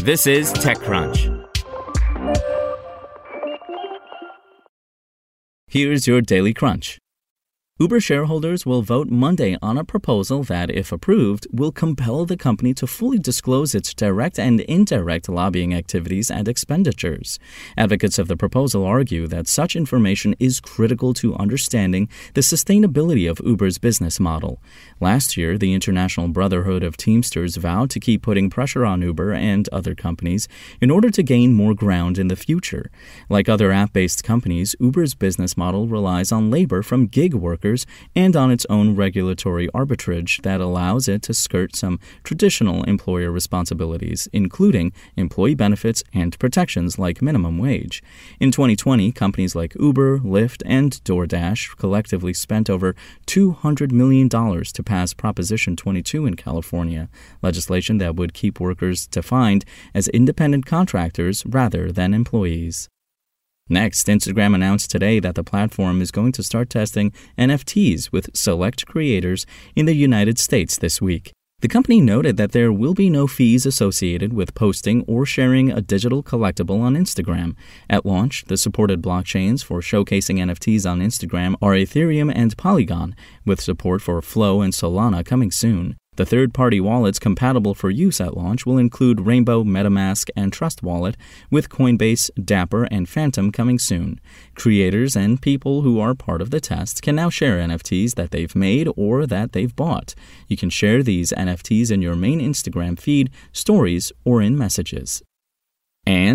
This is TechCrunch. Here's your daily crunch. Uber shareholders will vote Monday on a proposal that, if approved, will compel the company to fully disclose its direct and indirect lobbying activities and expenditures. Advocates of the proposal argue that such information is critical to understanding the sustainability of Uber's business model. Last year, the International Brotherhood of Teamsters vowed to keep putting pressure on Uber and other companies in order to gain more ground in the future. Like other app based companies, Uber's business model relies on labor from gig workers and on its own regulatory arbitrage that allows it to skirt some traditional employer responsibilities, including employee benefits and protections like minimum wage. In 2020, companies like Uber, Lyft, and DoorDash collectively spent over $200 million to pass Proposition 22 in California, legislation that would keep workers defined as independent contractors rather than employees. Next, Instagram announced today that the platform is going to start testing NFTs with select creators in the United States this week. The company noted that there will be no fees associated with posting or sharing a digital collectible on Instagram. At launch, the supported blockchains for showcasing NFTs on Instagram are Ethereum and Polygon, with support for Flow and Solana coming soon. The third party wallets compatible for use at launch will include Rainbow, MetaMask, and Trust Wallet, with Coinbase, Dapper, and Phantom coming soon. Creators and people who are part of the test can now share NFTs that they've made or that they've bought. You can share these NFTs in your main Instagram feed, stories, or in messages.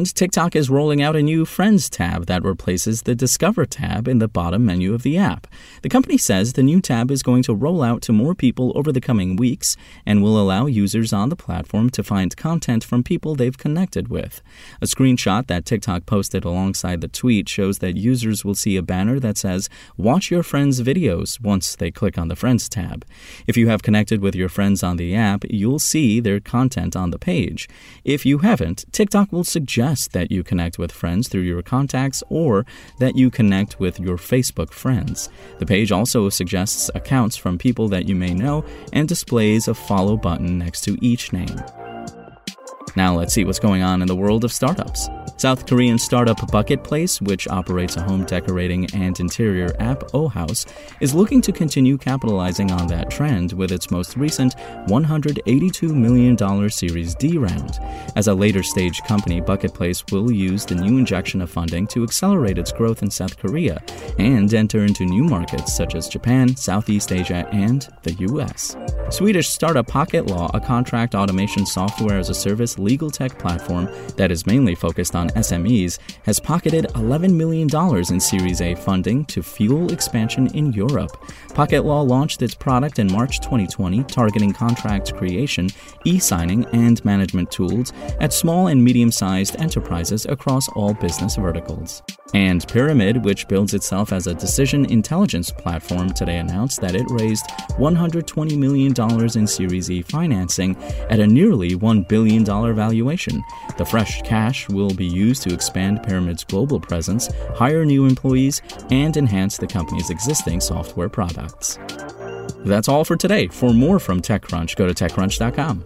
And TikTok is rolling out a new Friends tab that replaces the Discover tab in the bottom menu of the app. The company says the new tab is going to roll out to more people over the coming weeks and will allow users on the platform to find content from people they've connected with. A screenshot that TikTok posted alongside the tweet shows that users will see a banner that says, Watch your friends' videos once they click on the Friends tab. If you have connected with your friends on the app, you'll see their content on the page. If you haven't, TikTok will suggest suggest that you connect with friends through your contacts or that you connect with your Facebook friends. The page also suggests accounts from people that you may know and displays a follow button next to each name. Now let's see what's going on in the world of startups. South Korean startup Bucket Place, which operates a home decorating and interior app, O House, is looking to continue capitalizing on that trend with its most recent $182 million Series D round. As a later stage company, Bucket Place will use the new injection of funding to accelerate its growth in South Korea and enter into new markets such as Japan, Southeast Asia, and the US. Swedish startup Pocket Law, a contract automation software as a service legal tech platform that is mainly focused on SMEs, has pocketed $11 million in Series A funding to fuel expansion in Europe. Pocket Law launched its product in March 2020, targeting contract creation, e signing, and management tools at small and medium sized enterprises across all business verticals. And Pyramid, which builds itself as a decision intelligence platform, today announced that it raised $120 million in Series E financing at a nearly $1 billion valuation. The fresh cash will be used to expand Pyramid's global presence, hire new employees, and enhance the company's existing software products. That's all for today. For more from TechCrunch, go to TechCrunch.com.